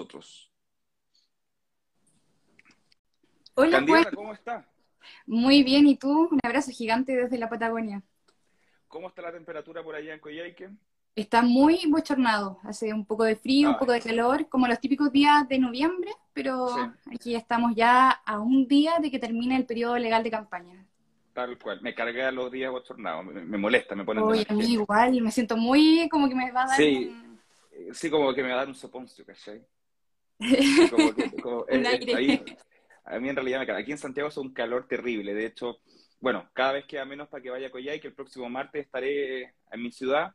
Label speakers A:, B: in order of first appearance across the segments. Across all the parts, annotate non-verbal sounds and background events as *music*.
A: nosotros.
B: Hola,
A: Candidata, ¿cómo está?
B: Muy bien, ¿y tú? Un abrazo gigante desde la Patagonia.
A: ¿Cómo está la temperatura por allá en Coyhaique?
B: Está muy bochornado, hace un poco de frío, un
A: Ay.
B: poco de calor, como los típicos días de noviembre, pero
A: Sí.
B: aquí estamos ya a un día de que termine el periodo legal de campaña.
A: Tal cual. Me carga los días bochornados. Me, me molesta, me ponen de
B: Oye, a mí igual, me siento muy como que me va a dar
A: Sí.
B: un-
A: Eh, Sí, como que me va a dar un soponcio, ¿cachai? Como que, *laughs* como- ahí- a mí en realidad me. Aquí en Santiago es un calor terrible. De hecho, bueno, cada vez queda menos para que vaya a Coyhaique. El próximo martes estaré en mi ciudad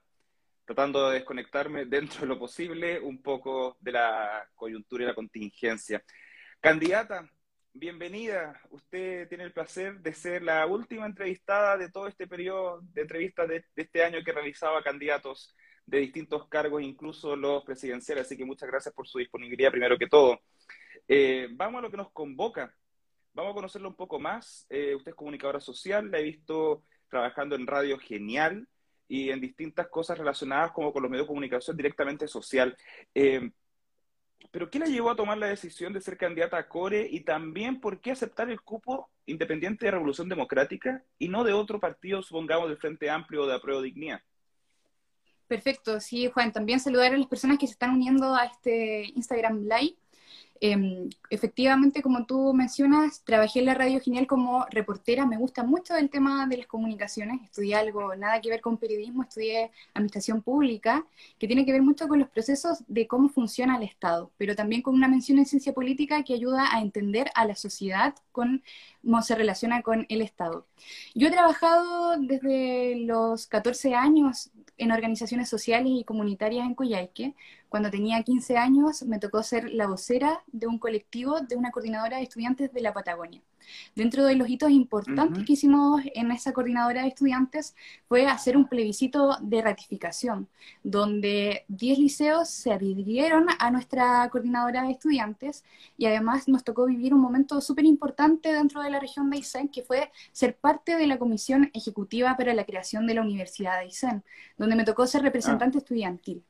A: tratando de desconectarme *laughs* dentro de lo posible un poco de la coyuntura y la contingencia. Candidata, bienvenida. Usted tiene el placer de ser la última entrevistada de todo este periodo de entrevistas de, de este año que realizaba candidatos de distintos cargos, incluso los presidenciales. Así que muchas gracias por su disponibilidad, primero que todo. Eh, vamos a lo que nos convoca. Vamos a conocerlo un poco más. Eh, usted es comunicadora social, la he visto trabajando en Radio Genial y en distintas cosas relacionadas como con los medios de comunicación directamente social. Eh, pero ¿qué la llevó a tomar la decisión de ser candidata a Core y también por qué aceptar el cupo independiente de Revolución Democrática y no de otro partido, supongamos, del Frente Amplio o de Apruebo Dignidad?
B: Perfecto, sí, Juan, también saludar a las personas que se están uniendo a este Instagram Live. Eh, efectivamente, como tú mencionas, trabajé en la Radio Genial como reportera, me gusta mucho el tema de las comunicaciones, estudié algo, nada que ver con periodismo, estudié administración pública, que tiene que ver mucho con los procesos de cómo funciona el Estado, pero también con una mención en ciencia política que ayuda a entender a la sociedad con cómo se relaciona con el Estado. Yo he trabajado desde los 14 años en organizaciones sociales y comunitarias en Coyhaique. Cuando tenía 15 años me tocó ser la vocera de un colectivo de una coordinadora de estudiantes de la Patagonia. Dentro de los hitos importantes que hicimos en esa coordinadora de estudiantes fue hacer un plebiscito de ratificación, donde 10 liceos se adhirieron a nuestra coordinadora de estudiantes y además nos tocó vivir un momento súper importante dentro de la región de Aysén, que fue ser parte de la comisión ejecutiva para la creación de la Universidad de Aysén, donde me tocó ser representante estudiantil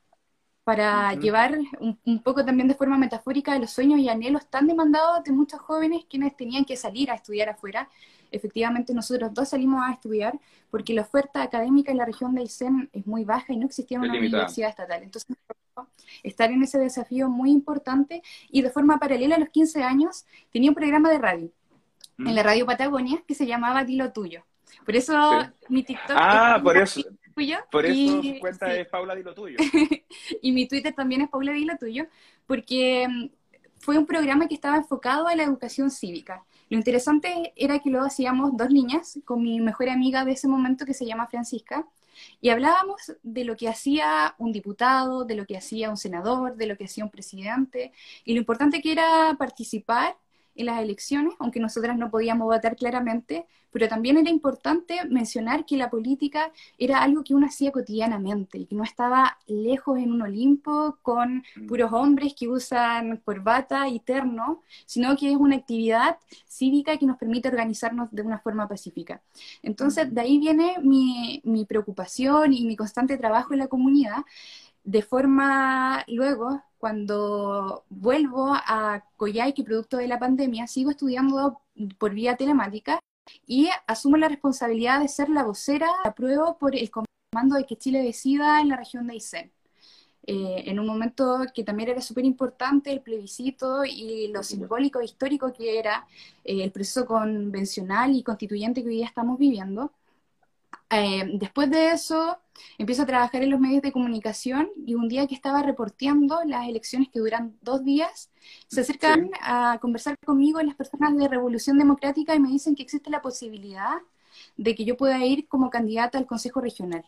B: para llevar un, un poco también de forma metafórica los sueños y anhelos tan demandados de muchos jóvenes quienes tenían que salir a estudiar afuera. Efectivamente, nosotros dos salimos a estudiar porque la oferta académica en la región de Aysén es muy baja y no existía una universidad estatal. Entonces, estar en ese desafío muy importante y de forma paralela a los 15 años tenía un programa de radio
A: Mm.
B: en la radio Patagonia que se llamaba Dilo Tuyo. Por eso
A: Sí.
B: mi TikTok
A: Ah, por eso,
B: tuyo
A: por eso
B: y-
A: cuenta
B: sí.
A: es Paula Dilo Tuyo. *laughs*
B: y mi Twitter también es Paula Dilo Tuyo, porque mm, fue un programa que estaba enfocado a la educación cívica. Lo interesante era que lo hacíamos dos niñas con mi mejor amiga de ese momento que se llama Francisca, y hablábamos de lo que hacía un diputado, de lo que hacía un senador, de lo que hacía un presidente, y lo importante que era participar en las elecciones, aunque nosotras no podíamos votar claramente, pero también era importante mencionar que la política era algo que uno hacía cotidianamente y que no estaba lejos en un Olimpo con
A: Mm.
B: puros hombres que usan corbata y terno, sino que es una actividad cívica que nos permite organizarnos de una forma pacífica. Entonces, de ahí viene mi, mi preocupación y mi constante trabajo en la comunidad, de forma luego, cuando vuelvo a Coyhaique, producto de la pandemia, sigo estudiando por vía telemática y asumo la responsabilidad de ser la vocera, apruebo por el comando de que Chile decida en la región de Aysén. Eh, en un momento que también era súper importante el plebiscito y lo simbólico e histórico que era eh, el proceso convencional y constituyente que hoy día estamos viviendo. Eh, después de eso, empiezo a trabajar en los medios de comunicación y un día que estaba reporteando las elecciones que duran dos días, se acercan
A: Sí.
B: a conversar conmigo las personas de Revolución Democrática y me dicen que existe la posibilidad de que yo pueda ir como candidata al Consejo Regional.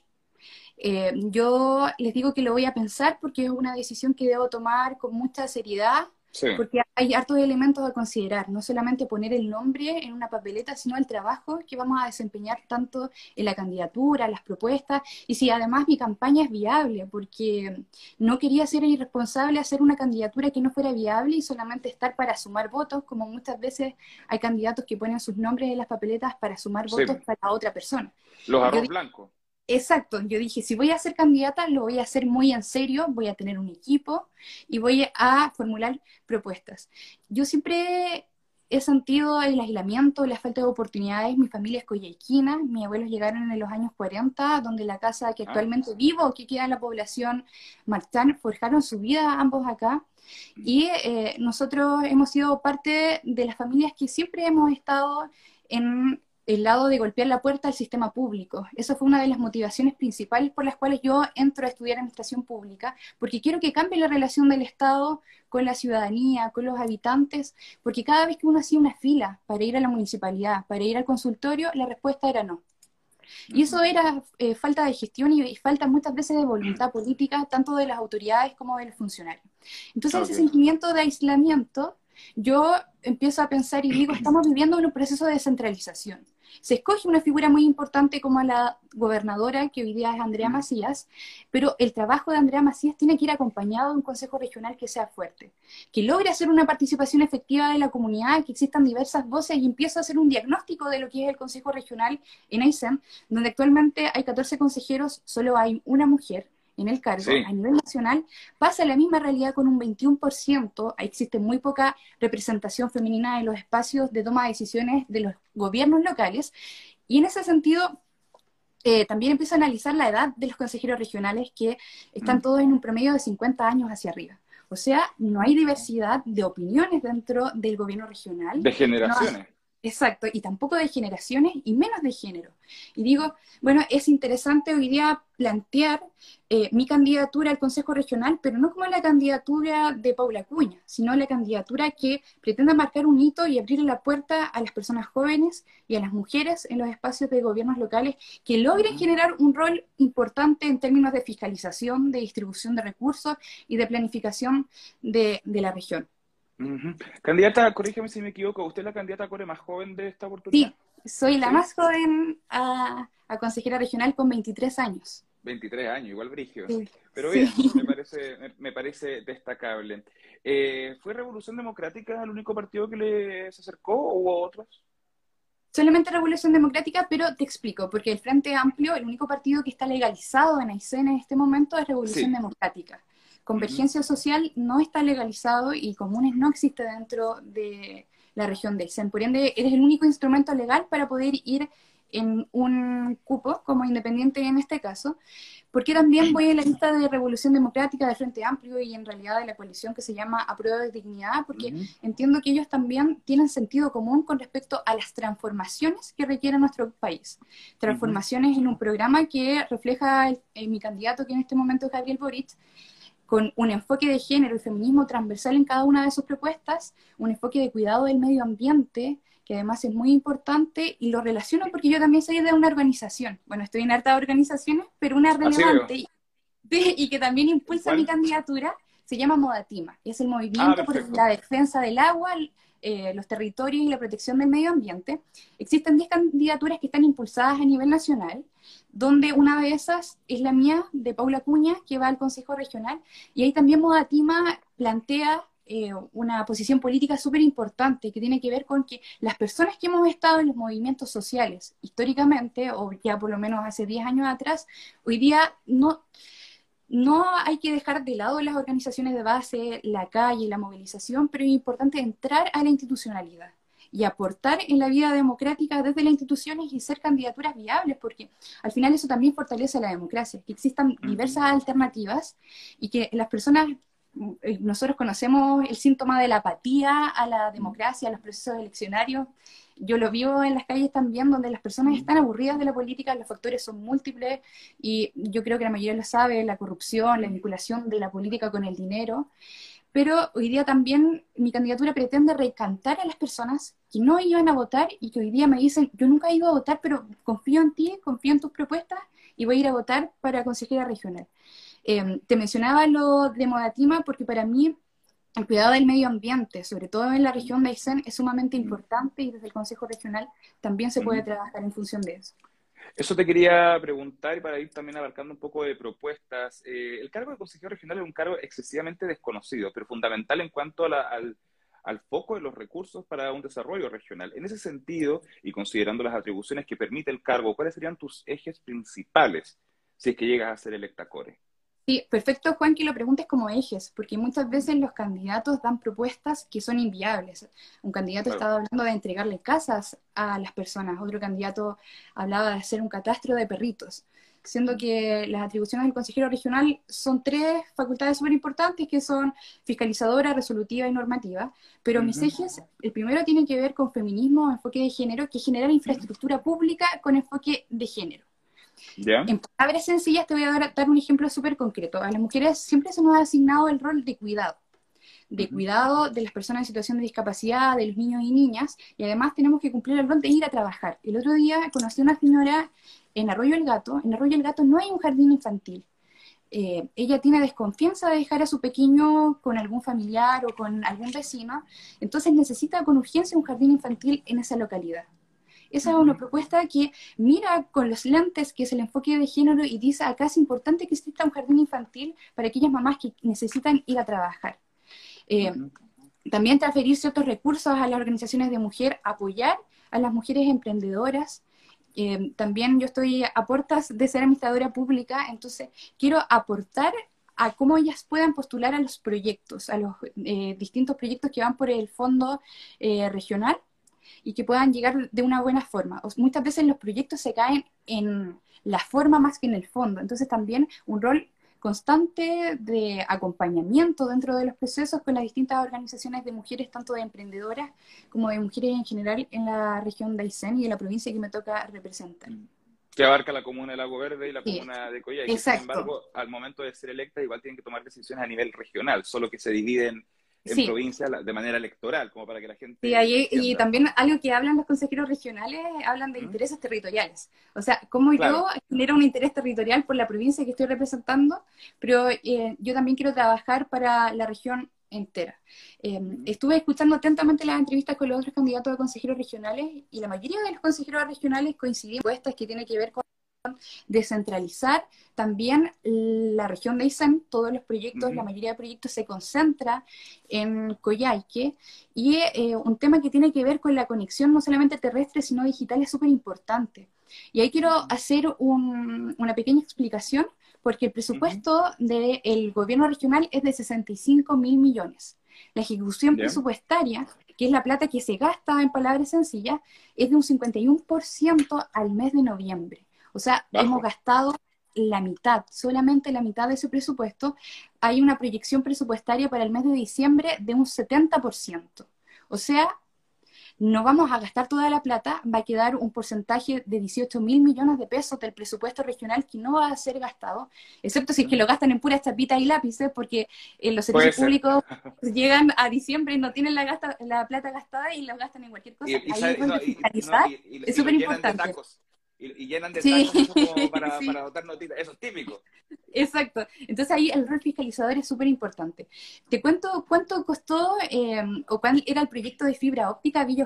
B: Eh, yo les digo que lo voy a pensar porque es una decisión que debo tomar con mucha seriedad,
A: Sí.
B: porque hay hartos elementos a considerar, no solamente poner el nombre en una papeleta, sino el trabajo que vamos a desempeñar tanto en la candidatura, las propuestas, y si además mi campaña es viable, porque no quería ser irresponsable hacer una candidatura que no fuera viable y solamente estar para sumar votos, como muchas veces hay candidatos que ponen sus nombres en las papeletas para sumar
A: Sí.
B: votos para otra persona.
A: Los arroz blancos.
B: Exacto, yo dije, si voy a ser candidata, lo voy a hacer muy en serio, voy a tener un equipo y voy a formular propuestas. Yo siempre he sentido el aislamiento, la falta de oportunidades. Mi familia es coyhaiquina, mis abuelos llegaron en los años 40, donde la casa que ah. actualmente vivo, que queda en la población Marchán, forjaron su vida ambos acá. Y eh, nosotros hemos sido parte de las familias que siempre hemos estado en el lado de golpear la puerta al sistema público. Esa fue una de las motivaciones principales por las cuales yo entro a estudiar administración pública, porque quiero que cambie la relación del Estado con la ciudadanía, con los habitantes, porque cada vez que uno hacía una fila para ir a la municipalidad, para ir al consultorio, la respuesta era no. Y eso era eh, falta de gestión y, falta muchas veces de voluntad política, tanto de las autoridades como de los funcionarios. Entonces, ese sentimiento de aislamiento, yo empiezo a pensar y digo, estamos viviendo un proceso de descentralización se escoge una figura muy importante como la gobernadora, que hoy día es Andrea Macías, pero el trabajo de Andrea Macías tiene que ir acompañado de un consejo regional que sea fuerte, que logre hacer una participación efectiva de la comunidad, que existan diversas voces y empiece a hacer un diagnóstico de lo que es el consejo regional en Aysén, donde actualmente hay 14 consejeros, solo hay una mujer, en el cargo a nivel nacional, pasa la misma realidad con un 21%, existe muy poca representación femenina en los espacios de toma de decisiones de los gobiernos locales, y en ese sentido eh, también empieza a analizar la edad de los consejeros regionales que están mm. todos en un promedio de 50 años hacia arriba. O sea, no hay diversidad de opiniones dentro del gobierno regional.
A: De generaciones.
B: Exacto, y tampoco de generaciones y menos de género. Y digo, bueno, es interesante hoy día plantear eh, mi candidatura al Consejo Regional, pero no como la candidatura de Paula Cuña, sino la candidatura que pretenda marcar un hito y abrir la puerta a las personas jóvenes y a las mujeres en los espacios de gobiernos locales que logren generar un rol importante en términos de fiscalización, de distribución de recursos y de planificación de, la región.
A: Candidata, corrígeme si me equivoco, ¿usted es la candidata core más joven de esta oportunidad?
B: Sí, soy la más joven a, a consejera regional con 23 años.
A: 23 años, igual brigio. Pero bien, *laughs* me, parece, me, parece destacable. Eh, ¿Fue Revolución Democrática el único partido que le se acercó o hubo otros?
B: Solamente Revolución Democrática, pero te explico, porque el Frente Amplio, el único partido que está legalizado en Aysén en este momento es Revolución Democrática. Convergencia Social no está legalizado y Comunes no existe dentro de la región de Aysén. Por ende, eres el único instrumento legal para poder ir en un cupo como independiente en este caso, porque también voy a la lista de Revolución Democrática, de Frente Amplio y en realidad de la coalición que se llama Aprueba de Dignidad, porque entiendo que ellos también tienen sentido común con respecto a las transformaciones que requiere nuestro país. Transformaciones en un programa que refleja mi candidato, que en este momento es Gabriel Boric, con un enfoque de género y feminismo transversal en cada una de sus propuestas, un enfoque de cuidado del medio ambiente, que además es muy importante y lo relaciono porque yo también soy de una organización. Bueno, estoy en harta organizaciones, pero una ah, relevante *laughs* y, que también impulsa mi candidatura se llama Modatima, y es el movimiento ah, por la defensa del agua, eh, los territorios y la protección del medio ambiente. Existen 10 candidaturas que están impulsadas a nivel nacional, donde una de esas es la mía, de Paula Cuña, que va al Consejo Regional, y ahí también Modatima plantea eh, una posición política súper importante que tiene que ver con que las personas que hemos estado en los movimientos sociales históricamente, o ya por lo menos hace 10 años atrás, hoy día no, no hay que dejar de lado las organizaciones de base, la calle, la movilización, pero es importante entrar a la institucionalidad y aportar en la vida democrática desde las instituciones y ser candidaturas viables, porque al final eso también fortalece la democracia, que existan diversas alternativas y que las personas eh, nosotros conocemos el síntoma de la apatía a la democracia, a los procesos eleccionarios. Yo lo vivo en las calles también, donde las personas están aburridas de la política, los factores son múltiples y yo creo que la mayoría lo sabe, la corrupción, la vinculación de la política con el dinero. Pero hoy día también mi candidatura pretende recantar a las personas que no iban a votar y que hoy día me dicen, yo nunca he ido a votar, pero confío en ti, confío en tus propuestas y voy a ir a votar para consejera regional. Em, te mencionaba lo de Modatima porque para mí el cuidado del medio ambiente, sobre todo en la región de Aysén, es sumamente importante y desde el Consejo Regional también se puede trabajar en función de eso.
A: Eso te quería preguntar y para ir también abarcando un poco de propuestas. Eh, el cargo de consejero regional es un cargo excesivamente desconocido, pero fundamental en cuanto a la, al foco de los recursos para un desarrollo regional. En ese sentido, y considerando las atribuciones que permite el cargo, ¿cuáles serían tus ejes principales si es que llegas a ser electa core?
B: Sí, perfecto, Juan, que lo preguntes como ejes, porque muchas veces los candidatos dan propuestas que son inviables. Un candidato estaba hablando de entregarle casas a las personas, otro candidato hablaba de hacer un catastro de perritos, siendo que las atribuciones del consejero regional son tres facultades súper importantes, que son fiscalizadora, resolutiva y normativa, pero mis ejes, el primero tiene que ver con feminismo, enfoque de género, que es generar infraestructura pública con enfoque de género. En palabras sencillas te voy a dar, un ejemplo súper concreto. A las mujeres siempre se nos ha asignado el rol de cuidado, de cuidado de las personas en situación de discapacidad, de los niños y niñas, y además tenemos que cumplir el rol de ir a trabajar. El otro día conocí a una señora en Arroyo el Gato. En Arroyo el Gato no hay un jardín infantil. Eh, ella tiene desconfianza de dejar a su pequeño con algún familiar o con algún vecino, entonces necesita con urgencia un jardín infantil en esa localidad. Esa es una propuesta que mira con los lentes, que es el enfoque de género, y dice, acá es importante que exista un jardín infantil para aquellas mamás que necesitan ir a trabajar. Eh, también transferir ciertos recursos a las organizaciones de mujer, apoyar a las mujeres emprendedoras. Eh, también yo estoy a puertas de ser administradora pública, entonces quiero aportar a cómo ellas puedan postular a los proyectos, a los eh, distintos proyectos que van por el fondo regional y que puedan llegar de una buena forma. muchas veces los proyectos se caen en la forma más que en el fondo, entonces también un rol constante de acompañamiento dentro de los procesos con las distintas organizaciones de mujeres, tanto de emprendedoras como de mujeres en general en la región de Aysén y en la provincia que me toca representar.
A: Que abarca la comuna de Lago Verde y la comuna de Coyhaique. Sin embargo, al momento de ser electa, igual tienen que tomar decisiones a nivel regional, solo que se dividen en provincia de manera electoral, como para que la gente...
B: Sí, y también algo que hablan los consejeros regionales, hablan de intereses territoriales. O sea, cómo yo genero un interés territorial por la provincia que estoy representando, pero eh, yo también quiero trabajar para la región entera. Em, estuve escuchando atentamente las entrevistas con los otros candidatos a consejeros regionales y la mayoría de los consejeros regionales coincidían en estas que tienen que ver con descentralizar también la región de Aysén, todos los proyectos, la mayoría de proyectos se concentra en Coyhaique, y eh, un tema que tiene que ver con la conexión no solamente terrestre, sino digital es súper importante. Y ahí quiero hacer una pequeña explicación, porque el presupuesto del gobierno regional es de 65 mil millones. La ejecución presupuestaria, que es la plata que se gasta en palabras sencillas, es de un 51% al mes de noviembre. O sea, hemos gastado la mitad, solamente la mitad de ese presupuesto. Hay una proyección presupuestaria para el mes de diciembre de un 70%. O sea, no vamos a gastar toda la plata, va a quedar un porcentaje de 18 mil millones de pesos del presupuesto regional que no va a ser gastado, excepto si es que lo gastan en puras chapitas y lápices, porque en los servicios públicos *laughs* llegan a diciembre y no tienen la, la plata gastada y lo gastan en cualquier cosa. Ahí es súper importante
A: y, llenan de tacos como *laughs* para, para notitas. Eso es típico.
B: Exacto. Entonces ahí el rol fiscalizador es súper importante. Te cuento cuánto costó eh, o cuál era el proyecto de fibra óptica Villa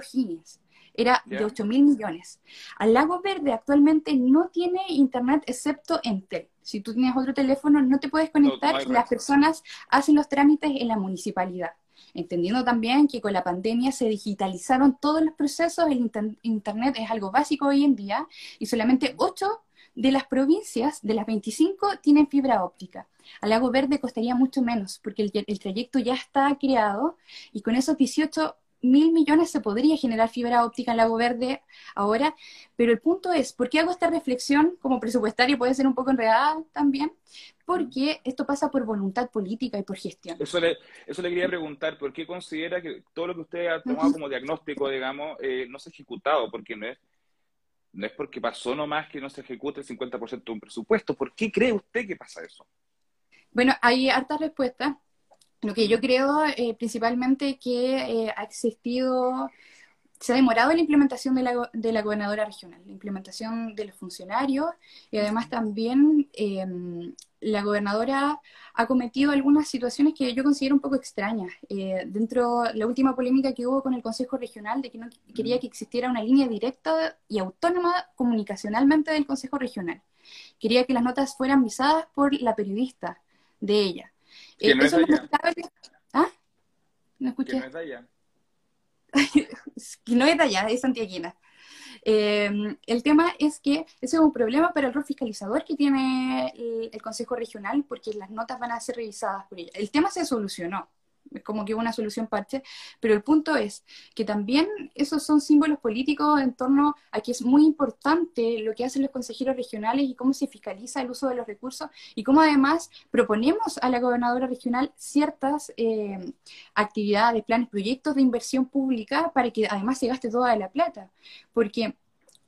B: Era de 8 mil millones. Al Lago Verde actualmente no tiene internet excepto Entel. Si tú tienes otro teléfono, no te puedes conectar y las personas hacen los trámites en la municipalidad entendiendo también que con la pandemia se digitalizaron todos los procesos, el Internet es algo básico hoy en día y solamente 8 de las provincias, de las 25, tienen fibra óptica. Al Lago Verde costaría mucho menos porque el, el trayecto ya está creado y con esos 18 mil millones se podría generar fibra óptica en Lago Verde ahora, pero el punto es, ¿por qué hago esta reflexión como presupuestario? Puede ser un poco enredada también, porque esto pasa por voluntad política y por gestión.
A: Eso le, eso le quería preguntar, ¿por qué considera que todo lo que usted ha tomado como diagnóstico, digamos, eh, no se ha ejecutado? Porque no es, no es porque pasó nomás que no se ejecute el 50% de un presupuesto. ¿Por qué cree usted que pasa eso?
B: Bueno, hay hartas respuestas. Lo que yo creo eh, principalmente que eh, ha existido, se ha demorado la implementación de la, de la gobernadora regional, la implementación de los funcionarios y además también em, la gobernadora ha cometido algunas situaciones que yo considero un poco extrañas. Eh, dentro de la última polémica que hubo con el Consejo Regional de que no quería que existiera una línea directa y autónoma comunicacionalmente del Consejo Regional. Quería que las notas fueran visadas por la periodista de ella.
A: ¿Quién no es?
B: ¿Ah?
A: No escuché. ¿Quién no es ella?
B: no es de allá, es santiaguina. Em, el tema es que ese es un problema para el rol fiscalizador que tiene el, Consejo Regional, porque las notas van a ser revisadas por ella. El tema se solucionó, es como que una solución parche, pero el punto es que también esos son símbolos políticos en torno a que es muy importante lo que hacen los consejeros regionales y cómo se fiscaliza el uso de los recursos y cómo además proponemos a la gobernadora regional ciertas eh, actividades, planes, proyectos de inversión pública para que además se gaste toda la plata, porque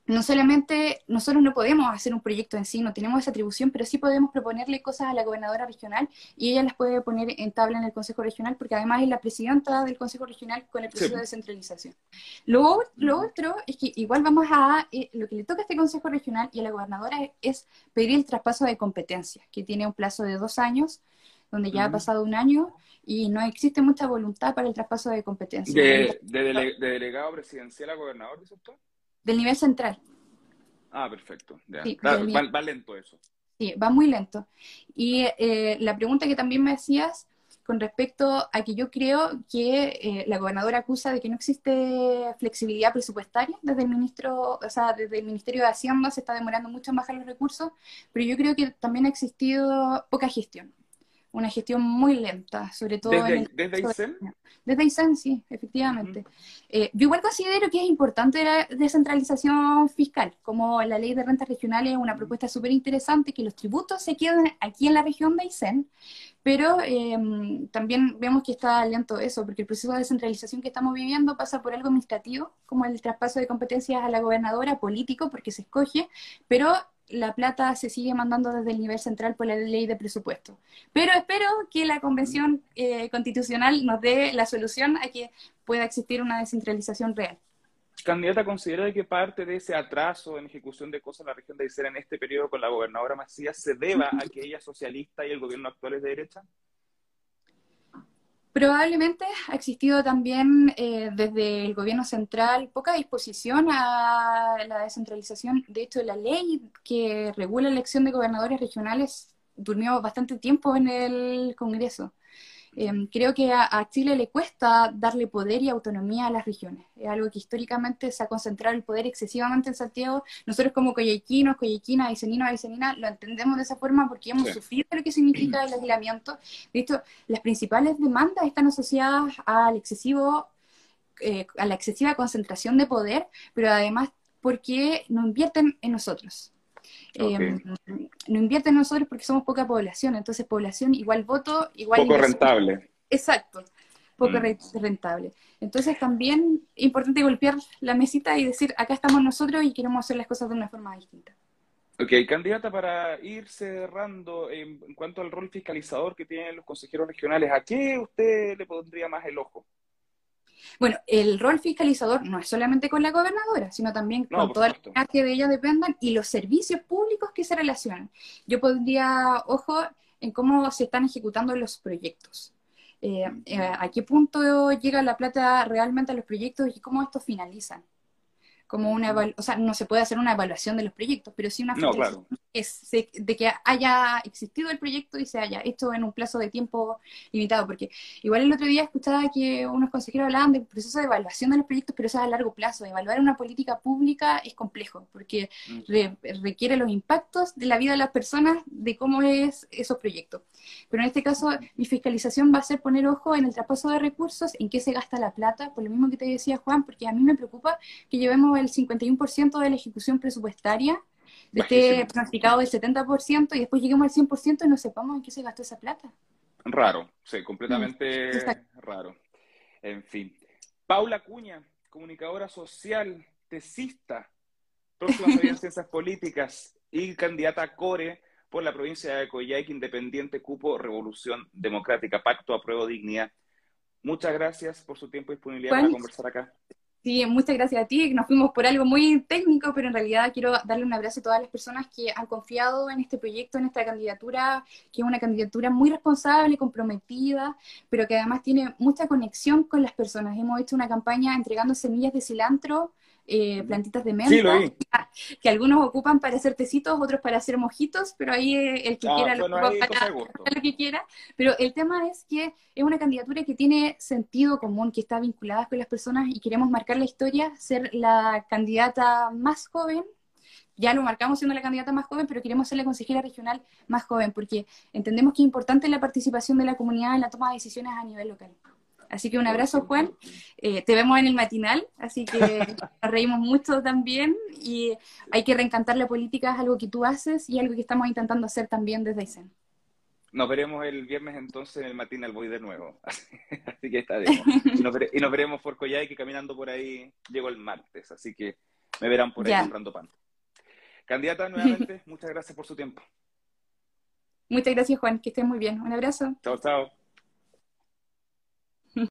B: no solamente nosotros no podemos hacer un proyecto en sí, no tenemos esa atribución, pero sí podemos proponerle cosas a la gobernadora regional y ella las puede poner en tabla en el Consejo Regional, porque además es la presidenta del Consejo Regional con el proceso de descentralización. Lo, lo, otro es que igual vamos a, eh, lo que le toca a este Consejo Regional y a la gobernadora es pedir el traspaso de competencias, que tiene un plazo de dos años, donde ya ha pasado un año y no existe mucha voluntad para el traspaso de competencias.
A: ¿De, delegado presidencial a gobernador, dice usted?
B: Del nivel central.
A: Ah, perfecto. va, lento eso.
B: Sí, va muy lento. Y eh, la pregunta que también me hacías con respecto a que yo creo que eh, la gobernadora acusa de que no existe flexibilidad presupuestaria desde el ministro, o sea, desde el Ministerio de Hacienda se está demorando mucho en bajar los recursos, pero yo creo que también ha existido poca gestión una gestión muy lenta, sobre todo
A: ¿Desde,
B: en el...
A: ¿Desde ICEN?
B: Desde ICEN, sí, efectivamente. Eh, yo igual considero que es importante la descentralización fiscal, como la ley de rentas regionales es una propuesta súper interesante, que los tributos se queden aquí en la región de ICEN, pero em, también vemos que está lento eso, porque el proceso de descentralización que estamos viviendo pasa por algo administrativo, como el traspaso de competencias a la gobernadora, político, porque se escoge, pero la plata se sigue mandando desde el nivel central por la ley de presupuesto. Pero espero que la convención eh, constitucional nos dé la solución a que pueda existir una descentralización real.
A: Candidata, ¿considera que parte de ese atraso en ejecución de cosas en la región de Isera en este periodo con la gobernadora Macías se deba a que ella es socialista y el gobierno actual es de derecha?
B: Probablemente ha existido también eh, desde el gobierno central poca disposición a la descentralización. De hecho, la ley que regula la elección de gobernadores regionales durmió bastante tiempo en el Congreso. Em, creo que a, Chile le cuesta darle poder y autonomía a las regiones. Es algo que históricamente se ha concentrado el poder excesivamente en Santiago. Nosotros como coyequinos, coyequinas, aiceninos, aiceninas, lo entendemos de esa forma porque hemos sufrido lo que significa el aislamiento. De hecho, las principales demandas están asociadas al excesivo, eh, a la excesiva concentración de poder, pero además porque no invierten en nosotros. Em, no invierte en nosotros porque somos poca población, entonces población igual voto, igual...
A: Poco rentable.
B: Exacto, poco mm. rentable. Entonces también es importante golpear la mesita y decir, acá estamos nosotros y queremos hacer las cosas de una forma distinta.
A: Ok, candidata, para ir cerrando, en cuanto al rol fiscalizador que tienen los consejeros regionales, ¿a qué usted le pondría más el ojo?
B: Bueno, el rol fiscalizador no es solamente con la gobernadora, sino también con todas las que de ella dependan y los servicios públicos que se relacionan. Yo pondría ojo en cómo se están ejecutando los proyectos. Eh, eh, a qué punto llega la plata realmente a los proyectos y cómo estos finalizan como una o sea, no se puede hacer una evaluación de los proyectos, pero sí una
A: no,
B: es de que haya existido el proyecto y se haya hecho en un plazo de tiempo limitado, porque igual el otro día escuchaba que unos consejeros hablaban del proceso de evaluación de los proyectos, pero eso es a largo plazo. Evaluar una política pública es complejo, porque mm. requiere los impactos de la vida de las personas, de cómo es esos proyectos. Pero en este caso, mi fiscalización va a ser poner ojo en el traspaso de recursos, en qué se gasta la plata, por lo mismo que te decía Juan, porque a mí me preocupa que llevemos el 51% de la ejecución presupuestaria, esté pronosticado del 70% y después lleguemos al 100% y no sepamos en qué se gastó esa plata.
A: Raro, sí, completamente mm, raro. En fin. Paula Cuña, comunicadora social, tesista, próxima a *laughs* ciencias políticas y candidata a CORE por la provincia de Coyhaique, independiente, cupo, Revolución Democrática, Pacto, Apruebo, Dignidad. Muchas gracias por su tiempo y disponibilidad para conversar acá.
B: Sí, muchas gracias a ti. Nos fuimos por algo muy técnico, pero en realidad quiero darle un abrazo a todas las personas que han confiado en este proyecto, en esta candidatura, que es una candidatura muy responsable, comprometida, pero que además tiene mucha conexión con las personas. Hemos hecho una campaña entregando semillas de cilantro eh, plantitas de menta, *laughs* que algunos ocupan para hacer tecitos, otros para hacer mojitos, pero ahí eh, el que ah, quiera lo ocupa para, lo que quiera. Pero el tema es que es una candidatura que tiene sentido común, que está vinculada con las personas y queremos marcar la historia, ser la candidata más joven ya lo marcamos siendo la candidata más joven, pero queremos ser la consejera regional más joven, porque entendemos que es importante la participación de la comunidad en la toma de decisiones a nivel local. Así que un abrazo, Juan. Eh, te vemos en el matinal, así que *laughs* nos reímos mucho también y hay que reencantar la política, es algo que tú haces y algo que estamos intentando hacer también desde ICEN.
A: Nos veremos el viernes entonces en el matinal, voy de nuevo. *laughs* así que estaremos. Y nos, y nos veremos por Coyhaique que caminando por ahí llego el martes, así que me verán por ahí comprando pan. Candidata, nuevamente, *laughs* muchas gracias por su tiempo.
B: Muchas gracias, Juan. Que estés muy bien. Un abrazo.
A: Chao, chao.